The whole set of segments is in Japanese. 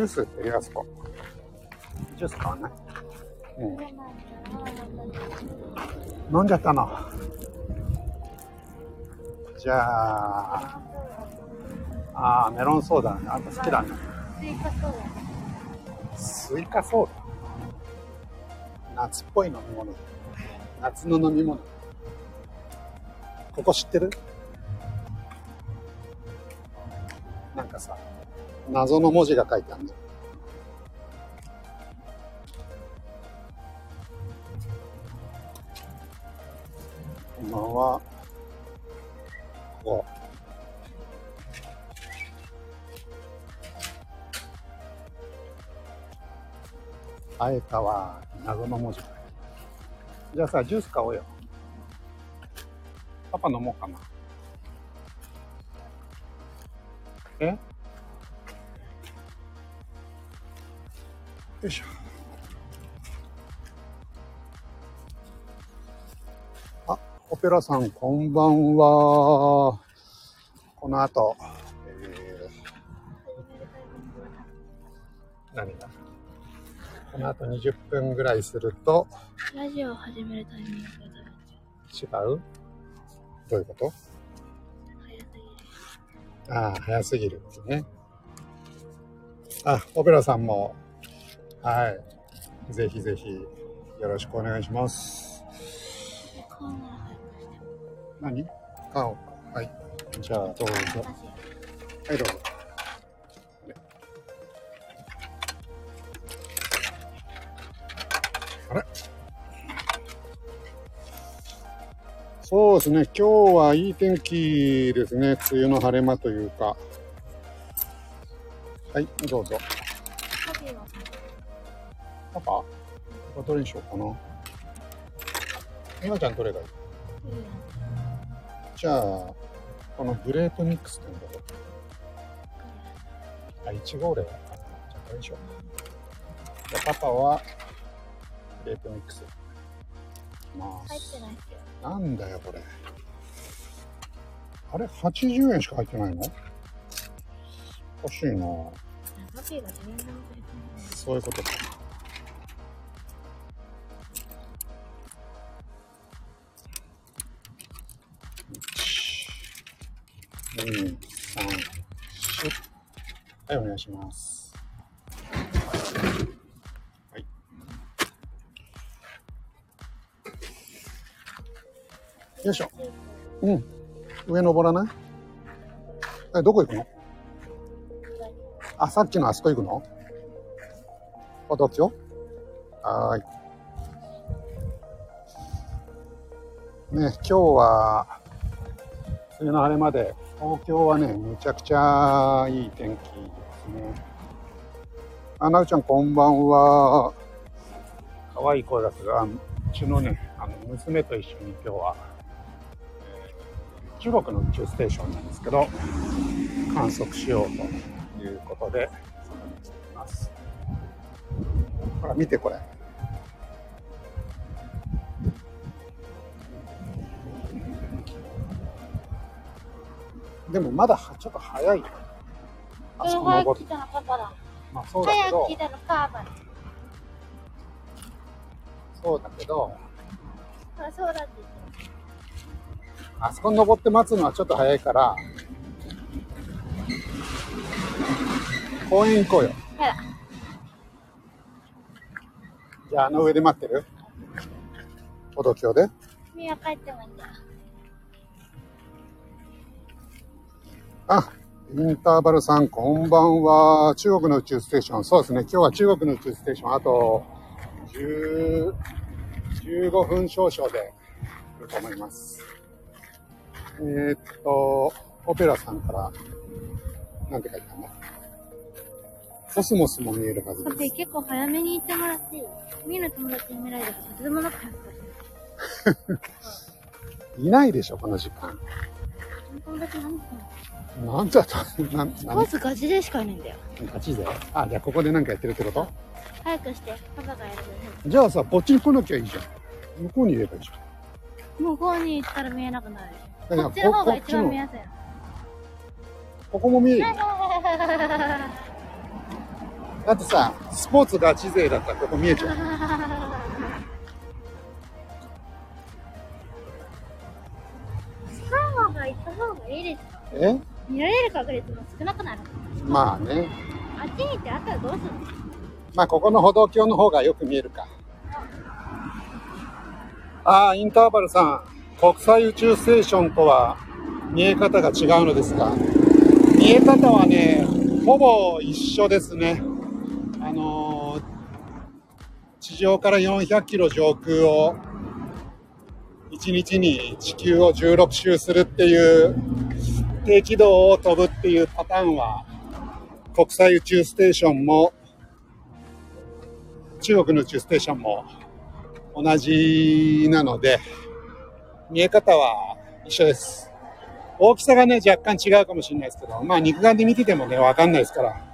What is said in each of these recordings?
ジュース売ってるよ、あそこ。ジュース買わない？うん。飲んじゃったの？じゃあ、ああ、メロンソーダね。あんた好きだね。スイカそうスイカソーダ。夏っぽい飲み物。夏の飲み物。ここ知ってる？なんかさ、謎の文字が書いてあるね。こんばんは。ここ。あえたわ。謎の文字。じゃあさ、ジュース買おうよ。パパ飲もうかな。え？よいしょ。あ、オペラさん、こんばんは。この後、えー、何が？この後20分ぐらいすると、ラジオを始めるタイミングが違う？どういうこと？早すぎる。ああ、早すぎるってね。あ、オペラさんも、はい。ぜひぜひ、よろしくお願いします。何？顔。はい。じゃあ、どうぞ。はい、どうぞ。あれ？そうですね。今日はいい天気ですね。梅雨の晴れ間というか。はい、どうぞ。パパパパどれにしようかな。今ちゃんどれがいい？じゃあ、このグレープミックスってんだろう？あ、いちごオレじゃあこれにしよう。じゃあパパは、グレープミックス。入っす。てない。なんだよ、これ。あれ、80円しか入ってないの？おかしいな。そういうことか。2、3、4。はい、お願いします。はい。よいしょ。うん。上登らない？え、どこ行くの？あ、さっきのあそこ行くの？歩道橋はーい。ね、今日は、梅雨の晴れまで、東京はね、むちゃくちゃいい天気ですね。あ、なうちゃんこんばんは。可愛い声だけど、うちのね、あの、娘と一緒に今日は、中国の宇宙ステーションなんですけど、観測しようということで、そこに来ています。ほら、見てこれ。でもまだはちょっと早いよ。あそこ登っ来たのパパだ。まあそうだけど。そうだけど、あ、そうだって言ってあそこに登って待つのはちょっと早いから、公園行こうよ。じゃあ、あの上で待ってる？歩道橋で？ってもいいんだあ、インターバルさん、こんばんは。中国の宇宙ステーション。そうですね。今日は中国の宇宙ステーション。あと、10 15分少々で来ると思います。えーっと、オペラさんから、なんて書いてあるの？コスモスも見えるはずです。結構早めに行ってもらっていいみんな友達に見られるからとても仲良く いないでしょ、この時間。友達何すんの？なんだと、な、なボスガチでしかいないんだよ。ガチであ、じゃあここでなんかやってるってこと？早くして、パパがやるじゃあさ、こっちに来なきゃいいじゃん。向こうにいればいいじゃん。向こうに行ったら見えなくなる。こっちの方が一番見やすいの。ここも見える？よ。だってさ、スポーツガチ勢だったらここ見えちゃう。行った方がいいですか？え？見られる確率も少なくなる。まあね。あっちに行ってあったらどうするの？まあここの歩道橋の方がよく見えるか。ああ、インターバルさん。国際宇宙ステーションとは見え方が違うのですが、見え方はね、ほぼ一緒ですね。あのー地上から400キロ上空を1日に地球を16周するっていう低軌道を飛ぶっていうパターンは国際宇宙ステーションも中国の宇宙ステーションも同じなので見え方は一緒です。大きさがね若干違うかもしれないですけどまあ肉眼で見ててもねわかんないですから。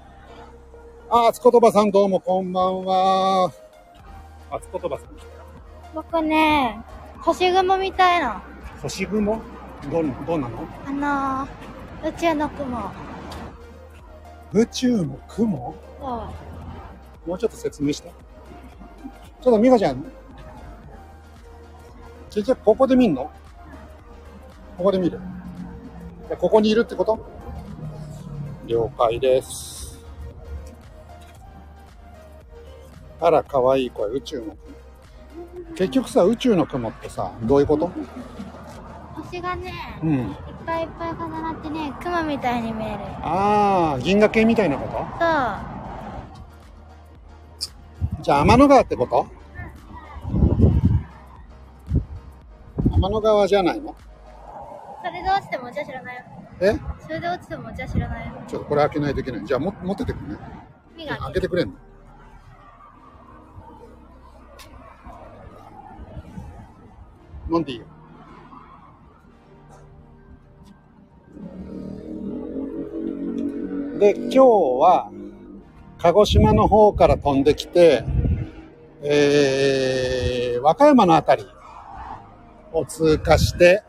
ああつことばさんどうもこんばんは。あつことばさん僕ね、星雲みたいな。星雲？どんどんなの？あのー、宇宙の雲。宇宙の雲？そう。もうちょっと説明して。ちょっと美香ちゃん、結局ここで見んの？ここで見る？でここにいるってこと？了解です。あら、かわいい声、宇宙の雲。結局さ、宇宙の雲ってさ、どういうこと？星がね、うん。いっぱいいっぱい重なってね、雲みたいに見える。ああ、銀河系みたいなこと？そう。じゃあ天の川ってこと？天の川じゃないの？それで落ちてもじゃあ知らないよ。え？それで落ちてもじゃあ知らないよ。ちょっとこれ開けないといけない。じゃあも持っててくんね。開けてくれんの？飲んでいいよ。で、今日は、鹿児島の方から飛んできて、えー、和歌山のあたりを通過して、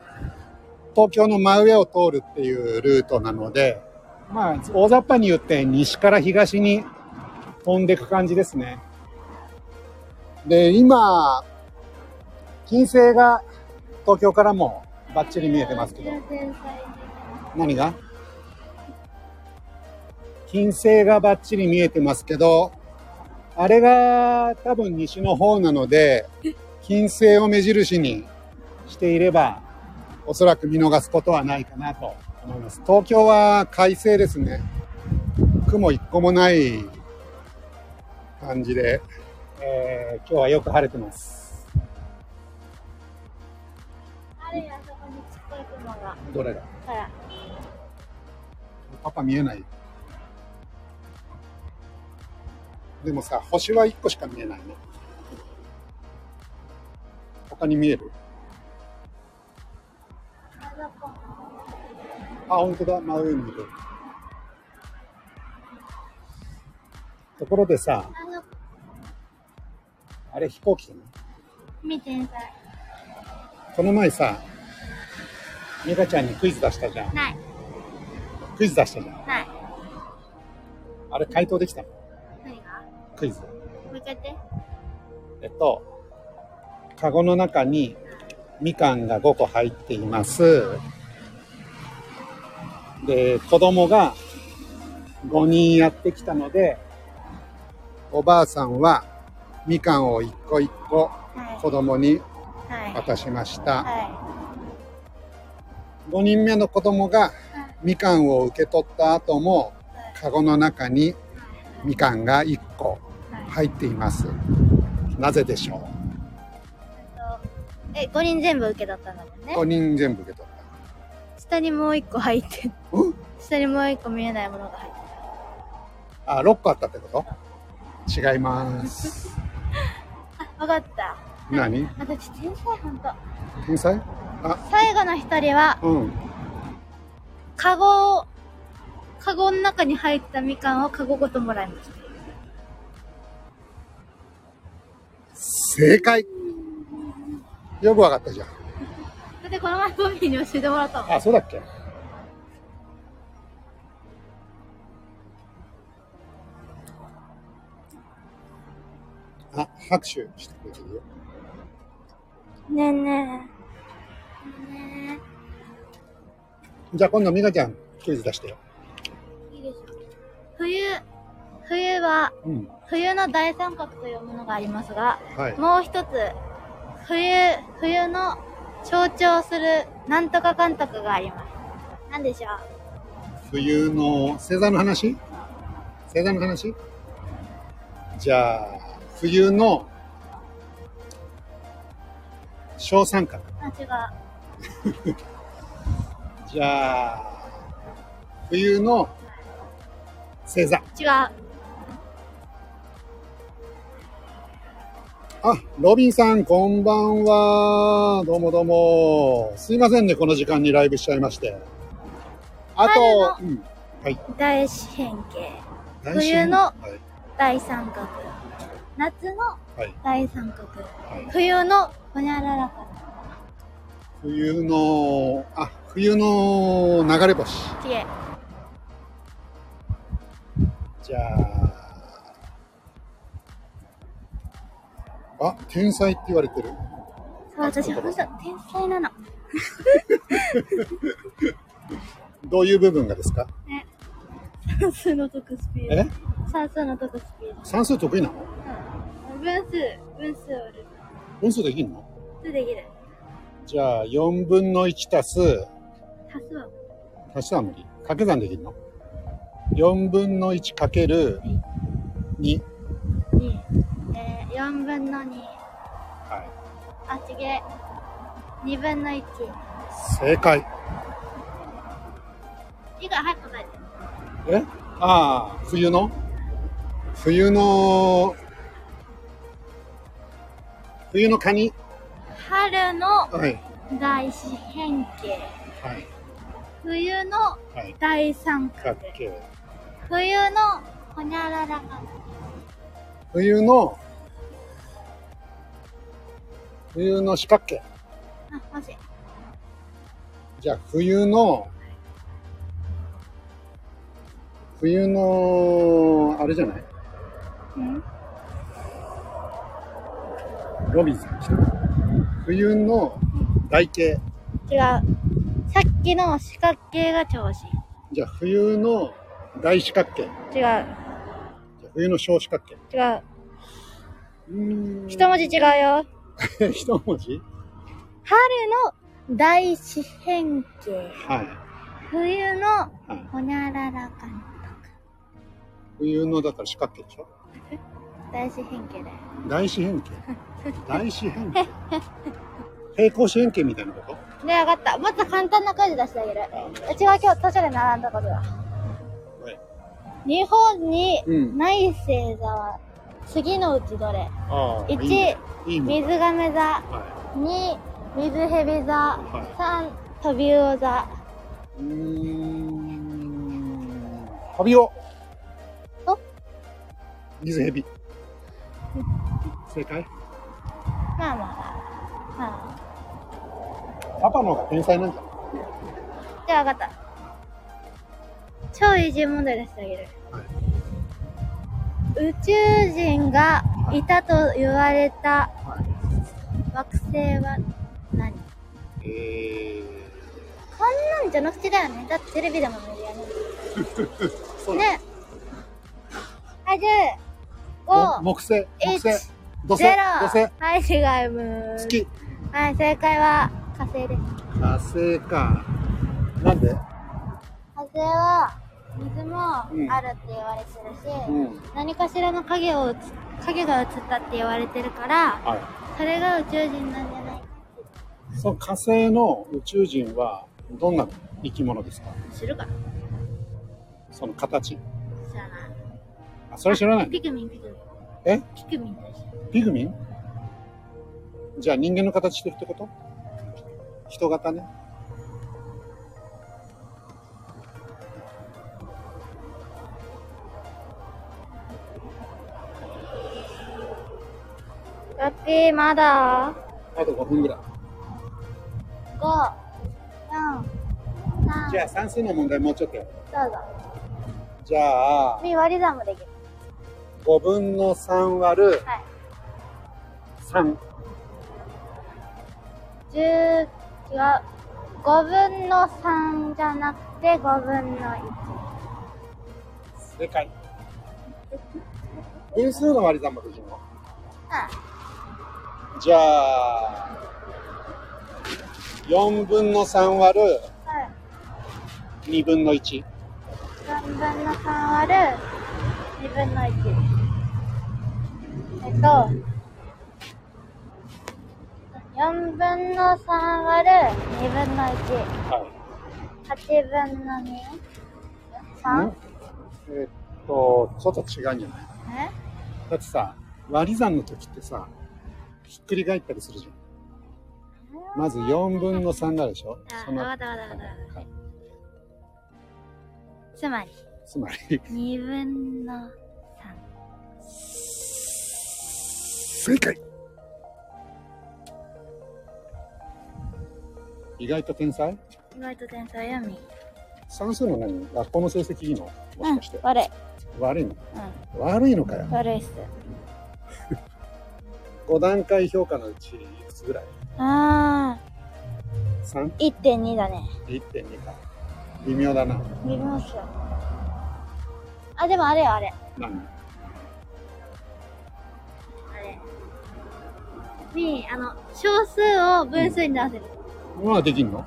東京の真上を通るっていうルートなので、まあ、大雑把に言って西から東に飛んでいく感じですね。で、今、金星が東京からもバッチリ見えてますけど、何が？金星がバッチリ見えてますけど、あれが多分西の方なので、金星を目印にしていれば、おそらく見逃すことはないかなと思います。東京は快晴ですね。雲一個もない感じで、えー今日はよく晴れてます。あるよ、あそこにちっこい雲が。どれが。パパ見えない。でもさ、星は1個しか見えないね。他に見える？あ本当だ、真上にいる。ところでさ、あれ飛行機だね。見てんさこの前さ、美香ちゃんにクイズ出したじゃん。ない。クイズ出したじゃん。ない。あれ回答できたの？クイズ。もう一回言って。えっと、カゴの中にみかんが5個入っています。で、子供が5人やってきたので、おばあさんはみかんを1個1個はい。子供にはい。渡しました。は5人目の子供がみかんを受け取った後も、カゴの中にみかんが1個。入っています。なぜでしょえ、5人全部受け取ったんだもんうね。?5 人全部受け取っ下にもう1個入って下にもう1個見えないものが入ってあ、6個あったってこと？違います。る。あ、わかった。何？私天才ほんと。天才？あ、最後の一人は、うん。カゴを、カゴの中に入ったみかんをカゴごともらいました。正解よくわかったじゃん。だってこの前ボミーに教えてもらったもん。あ、そうだっけ？あ、拍手してくれてるよ。ねえねえ。ねえねじゃあ今度、ミカちゃん、クイズ出してよ。え。いいでしょ。冬、冬は、うん。冬の大三角というものがありますが、はい。もう一つ、冬、冬の象徴するなんとかかんとかがあります。なんでしょう？冬の星座の話？星座の話？じゃあ、冬の小三角。あ、違う。じゃあ、冬の星座。違う。あ、ロビンさん、こんばんは。どうもどうも。すいませんね、この時間にライブしちゃいまして。あと、うん。はい。大四辺形。大冬のはい。大三角。夏のはい。大三角。はい、冬のほにゃららか冬の、あ、冬の流れ星。な。違え。じゃあ、あ、天才って言われてる。そう、私、ほんと、天才なの。どういう部分がですか？ね。算数の得スピード。え？算数の得スピード。算数得意なの？うん。分数、分数をる。分数できんの？数できる。じゃあ、4分の1足す、足すは足すは無理。掛け算できるの ?4 分の1かける2。2。えー、4分の2。はあ、ちげえ。2分の1。い。正解。いいから早く答えて。え？ああ、冬の？冬の、冬のカニ？春のはい。大四辺形。はい。冬のはい。大三角。かけ。冬のほにゃららかな。冬の、冬の四角形。あ、もし。じゃあ、冬の、冬の、あれじゃない？うんロビンさん来た。冬の台形。違う。さっきの四角形が調子。じゃあ、冬の大四角形。違う。じゃあ冬の小四角形。違う。うーん一文字違うよ。一文字？春の大四辺形。はい。冬のはい。ほにゃららかん冬のだから四角形でしょ？大四辺形だよ。大四辺形？大四辺形？平行四辺形みたいなこと？ね、わかった。もっと簡単なクイズ出してあげる。うちは今日図書で習んだことだ。はい。日本にうんない星座は次のうちどれ？ああ。1いいねいいもん。水亀座。は2、水蛇座。はい3、トビウオ座。い。うーん。カビオ。お？水蛇。正解？まあまあまあ。まあ。パパの方が天才なんじゃじゃあ分かった。超イージー問題出してあげる。はい。宇宙人がいたと言われたはい。惑星は何？こえんなんじゃなくてだよね。だってテレビでも見るよね。ね。はい、10、も木星、木星、1、土星、0。土星、はい、違います。月、はい、正解は火星です。火星か。なんで？火星は水もうんあるって言われてるし、うん。何かしらの影を映影が映ったって言われてるから、はそれが宇宙人なんじゃないかい。その火星の宇宙人はどんな生き物ですか？知るかな？その形。知らない。あ、それ知らないピクミン、ピクミン。え？ピクミン。ピグミン？じゃあ人間の形してるってこと？人型ね。ラッピー、まだ？あと5分ぐらい。?5、4、3、じゃあ算数の問題もうちょっとやる。どうぞ。じゃあ、み割り算もできる。5分の3割るはい。3。10違う。5分の3じゃなくて5分の1。正解。分数の割り算もできるの？じゃあ、4分の3割るうん。2分の1。3分の3割る2分の1。えっと、4分の3割る2分の1。はい。8分の 2? 3? えっと、ちょっと違うんじゃない？え？だってさ、割り算の時ってさ、ひっくり返ったりするじゃん。まず4分の3がでしょ？あわかったわかったわかったはいつまり、つまり、2分の3。正解意外と天才？意外と天才読み。算数の何？学校の成績いいの？もしかしてうん、。悪い。悪いの？う悪いのかよん、。悪いっす。5段階評価のうちいくつぐらい？あ ?3?1.2 ー、1.2だね。か。微妙だな。見ますよ。あ、でもあれよ、あれ。何？あれ。に、あの、小数を分数に出せる。まあできんの？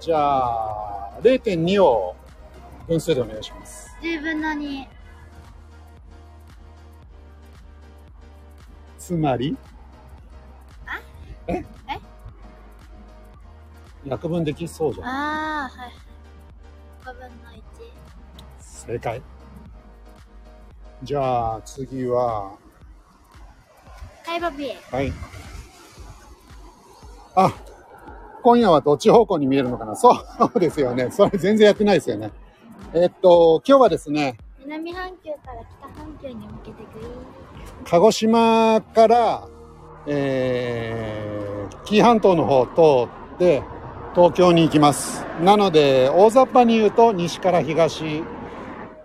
じゃあ、0.2を分数でお願いします。10分の2。つまり？あ？え？え？約分できそうじゃん。あー、はい。5分の1。正解。じゃあ次は、はい、バビー。はい。あ、今夜はどっち方向に見えるのかな？そうですよね。それ全然やってないですよね。えっと、今日はですね、南半球から北半球に向けてグイーン。鹿児島から、えー、紀伊半島の方を通って東京に行きます。なので、大雑把に言うと西から東。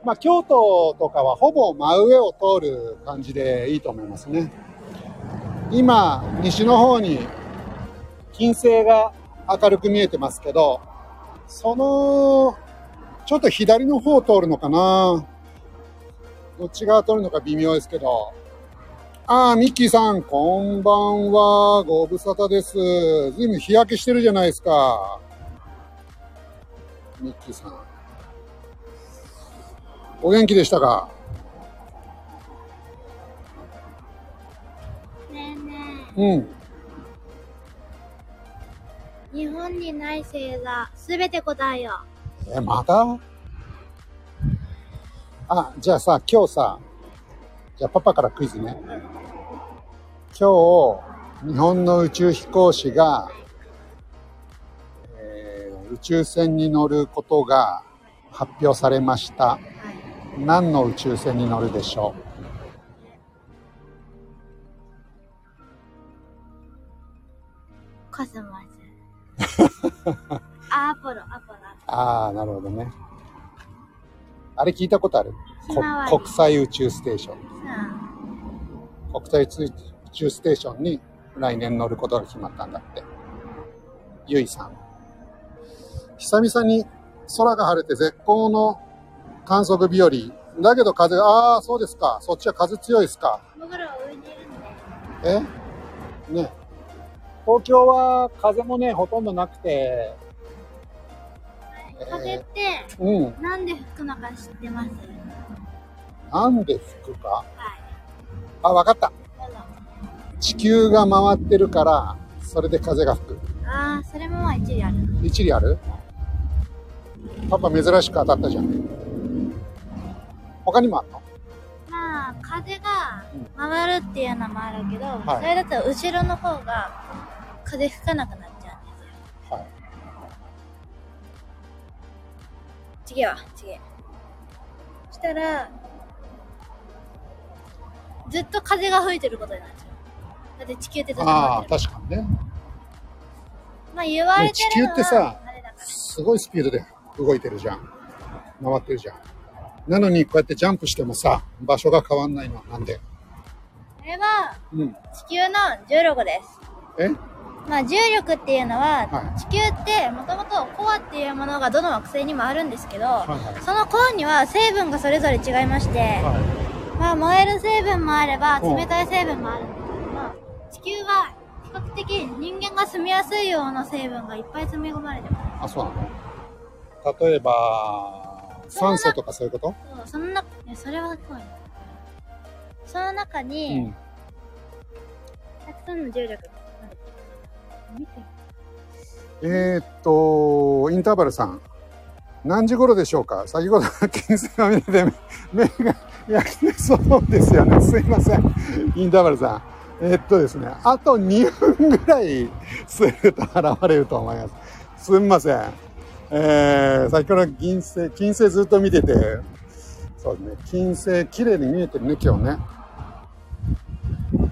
まあ、京都とかはほぼ真上を通る感じでいいと思いますね。今、西の方に金星が明るく見えてますけど、その、ちょっと左の方を通るのかなどっち側通るのか微妙ですけど、ああ、ミッキーさん、こんばんは。ご無沙汰です。ずいぶん日焼けしてるじゃないですか。ミッキーさん。お元気でしたか？ねえねうん。え、日本にない星座、すべて答えよえ、また？あ、じゃあさ、今日さ、じゃあパパからクイズね。今日、日本の宇宙飛行士が、えー宇宙船に乗ることが発表されました。何の宇宙船に乗るでしょコスモス。あ アポロ、アポロ。うああ、なるほどね。あれ聞いたことある？国際宇宙ステーション。うん。国際宇宙ステーションに来年乗ることが決まったんだって。ゆいさん。久々に空が晴れて絶好の観測日和。だけど風が、ああ、そうですか。そっちは風強いですか。僕らは上にいるんで。え？ね。東京は風もね、ほとんどなくて、えー風って、うん。なんで吹くのか知ってます？なんで吹くか？はい。あ、わかった。地球が回ってるから、それで風が吹く。ああ、それもまあ一理ある。一理ある？パパ珍しく当たったじゃん。他にもあるの？まあ、風が回るっていうのもあるけど、はいそれだと後ろの方が風吹かなくなっちゃうんですよ。はい。次は、次。そしたら、ずっと風が吹いてることになっちゃう。だって地球ってずっとああ、回ってる。確かにね。まあ言われてるのは、ね地球ってさ。すごいスピードで動いてるじゃん。回ってるじゃん。なのにこうやってジャンプしてもさ、場所が変わんないのはなんで？これはうん。地球の重力です。え？まあ重力っていうのは、はい地球ってもともとコアっていうものがどの惑星にもあるんですけど、はいはい。そのコアには成分がそれぞれ違いまして、はまあ燃える成分もあればうん冷たい成分もあるんですけども、地球は比較的人間が住みやすいような成分がいっぱい詰め込まれてまい。あ、そうなの？例えば、酸素とかそういうこと？す。そうその中、それは怖いな。その中うに、ん。たくさんの重力が。見て。えーっと、インターバルさん。何時頃でしょうか？先ほど金星が見れて目が焼けてそうですよね。すいません。インターバルさん。えーっとですね、あと2分ぐらいすると現れると思います。すみません。えー、先ほど金星、金星ずっと見てて、そうですね、金星綺麗に見えてるね、今日ね。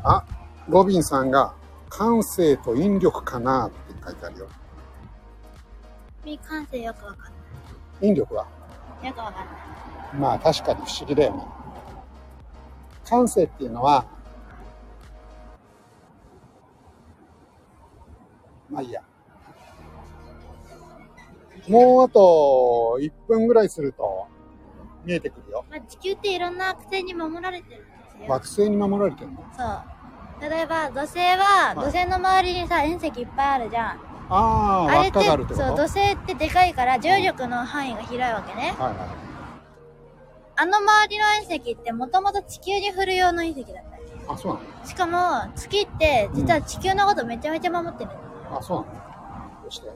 あ、ロビンさんが、感性と引力かなって書いてあるよ。未完成よくわかんな。引力は？いよくわかんない。まあ確かに不思議だよね。感性っていうのは、まあいいや。もうあと1分ぐらいすると見えてくるよ。まあ、地球っていろんな惑星に守られてるんですよ。惑星に守られてるの？そう。例えば、土星は、はい土星の周りにさ、隕石いっぱいあるじゃん。ああ、輪っかがあるってこと？そう、土星ってでかいから重力の範囲が広いわけね。はいはあの周りの隕石ってもともと地球に降る用の隕石だったり。い。あ、そうなしかも、月って実は地球のことめちゃめちゃ守ってる。のあ、そうなのどうして？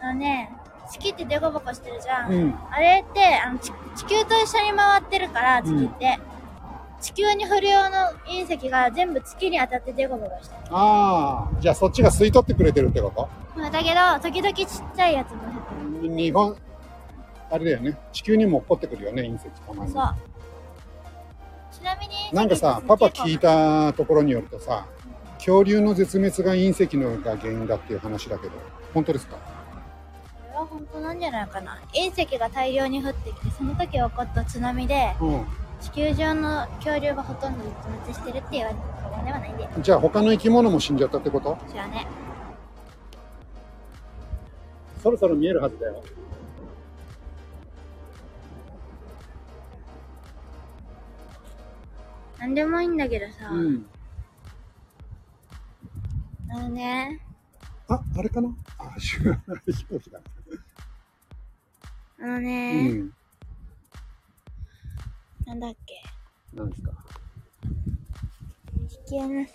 あのね、月ってデコボコしてるじゃん。うん。あれってあの地、地球と一緒に回ってるから、月って。地球に降る用の隕石が全部月に当たってデコボコしてる。ああ、じゃあそっちが吸い取ってくれてるってこと？まあだけど、時々ちっちゃいやつも降ってる。日本、あれだよね。地球にも起こってくるよね、隕石たまに。そう。ちなみに、なんかさ、パパ聞いたところによるとさ、恐竜の絶滅が隕石のが原因だっていう話だけど、本当ですか？これは本当なんじゃないかな。隕石が大量に降ってきて、その時起こった津波で、う地球上の恐竜がほとんど絶滅してるって言われてるではないんで。ん。じゃあ他の生き物も死んじゃったってこと？じゃあね。そろそろ見えるはずだよ。なんでもいいんだけどさ、うん。あのね、あ、あれかな？あ、飛行機だ。あのうね、ん。なんだっけ、なんですか？地球の、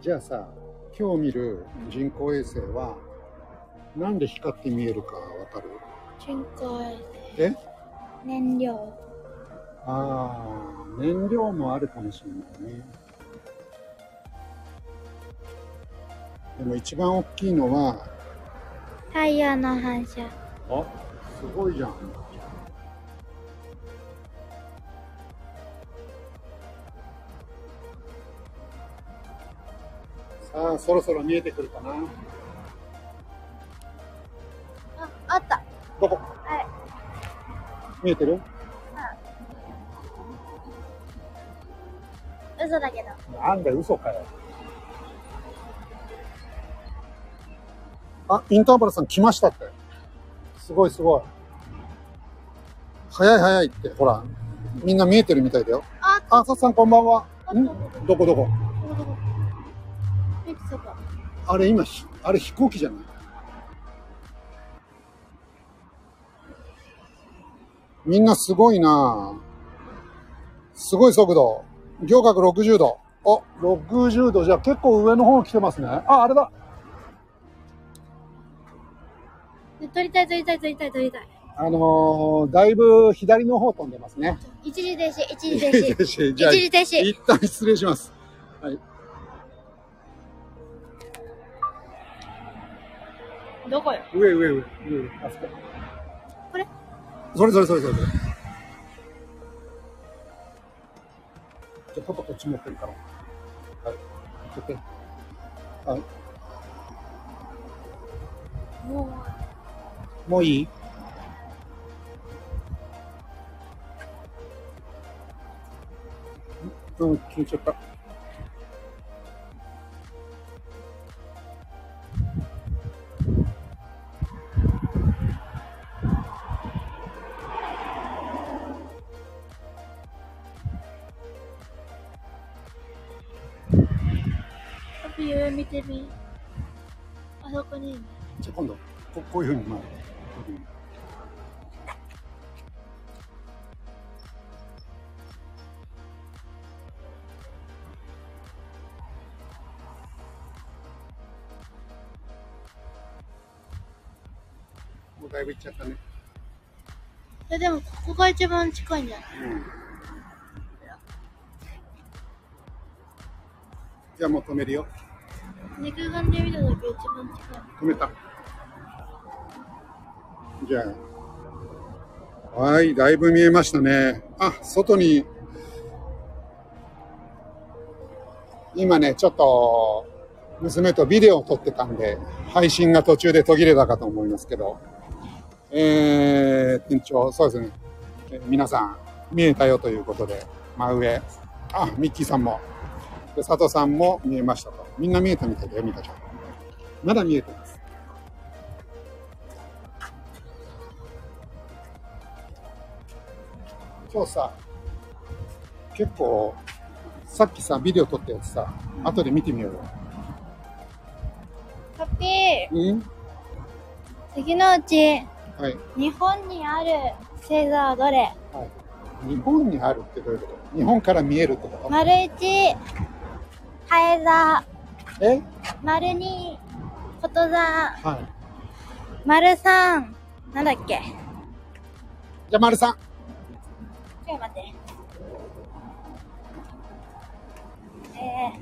じゃあさ、今日見る人工衛星は、なんで光って見えるかわかる？人工衛え？星、燃料、ああ、燃料もあるかもしれないね。でも一番大きいのは、太陽の反射。あ、すごいじゃん。さあ、そろそろ見えてくるかな？あ、あった。どこ？はい。見えてる？嘘だけど。なんだよ、嘘かよ。あ、インターバルさん来ましたって。すごいすごい。早い早いって、ほら、みんな見えてるみたいだよ。あ、あ、さっさんこんばんは。ん？どこどこ？あれ今、ひあれ飛行機じゃない？みんなすごいなすごい速度。行角60度。あ、60度。じゃあ結構上の方来てますね。あ、あれだ。撮りたい撮りたい撮りたい撮りたい。あのー、だいぶ左の方飛んでますね。一時停止、一時停止。止じゃあ、一時停止。一旦失礼します。はい。どこよ？上上上上あそここれそれそれそれそれじゃあパパこっち持ってるから。はい。ちょっとはい。ももういい？うん、消えちゃった。パピ上見てみ。あそこに。じゃあ今度、ここういうふうに回る。もうだいぶ行っちゃったね。え、でもここが一番近いんじゃない？じゃあもう止めるよ。肉眼で見た時一番近い。止めた。じゃあ。はい、だいぶ見えましたね。あ、外に、今ね、ちょっと、娘とビデオを撮ってたんで、配信が途中で途切れたかと思いますけど、えー、店長、そうですね、えー皆さん、見えたよということで、真上、あ、ミッキーさんも、で、佐藤さんも見えましたと。みんな見えたみたいだよ、ミカちゃん。まだ見えてます。今日さ、結構、さっきさ、ビデオ撮ったやつさ、後で見てみようよ。パピうん？ー、次のうち、はい。日本にある星座はどれ？はい。日本にあるってどういうこと？日本から見えるってこと？丸一、ハエ座、え？丸二、こと座、はい。丸三、なんだっけ？じゃあ、丸さん。ちょ待って。え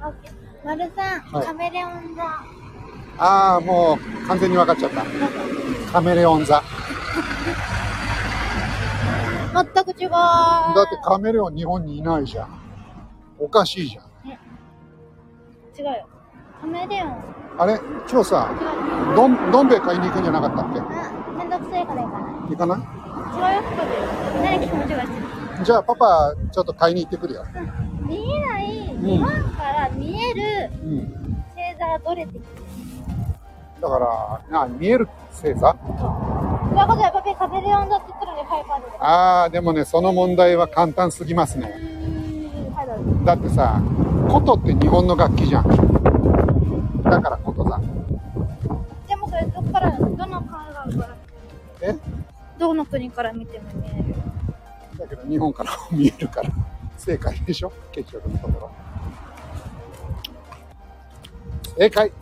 ー。丸三、はいカメレオン座。ああ、もう完全に分かっちゃった。カメレオン座。全く違う。だってカメレオン日本にいないじゃん。おかしいじゃん。違うよ。カメレオン。あれ？今日さ。どん、どん兵衛買いに行くんじゃなかったっあ、めんどくさいから行かない。け行かない？違うよ、パピ。何気持ちがしてる。じゃあパパ、ちょっと買いに行ってくるよ。うん見えない、日本から見えるうん。星座はどれって聞いてだから、あ見える星座？そう。ということで、パピカメレオン座ってああ、でもね、その問題は簡単すぎますね。だってさ、琴って日本の楽器じゃん。だから琴座。でもそれ、どっから、どの海外から、え？どの国から見ても見える。だけど日本からも見えるから、正解でしょ？結局のところ。正解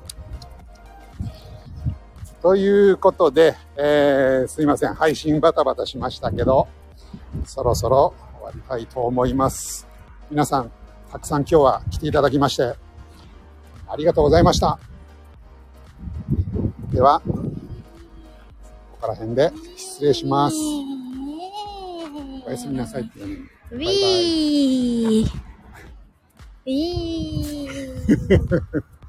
ということで、えーすいません。配信バタバタしましたけど、そろそろ終わりたいと思います。皆さん、たくさん今日は来ていただきまして、ありがとうございました。では、ここら辺で失礼します。おやすみなさいって言うね。ウィー。ウィー。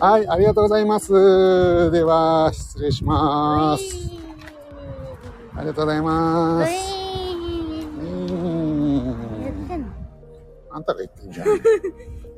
はい、ありがとうございます。では、失礼します。ありがとうございウます。あんたが言ってんじゃん。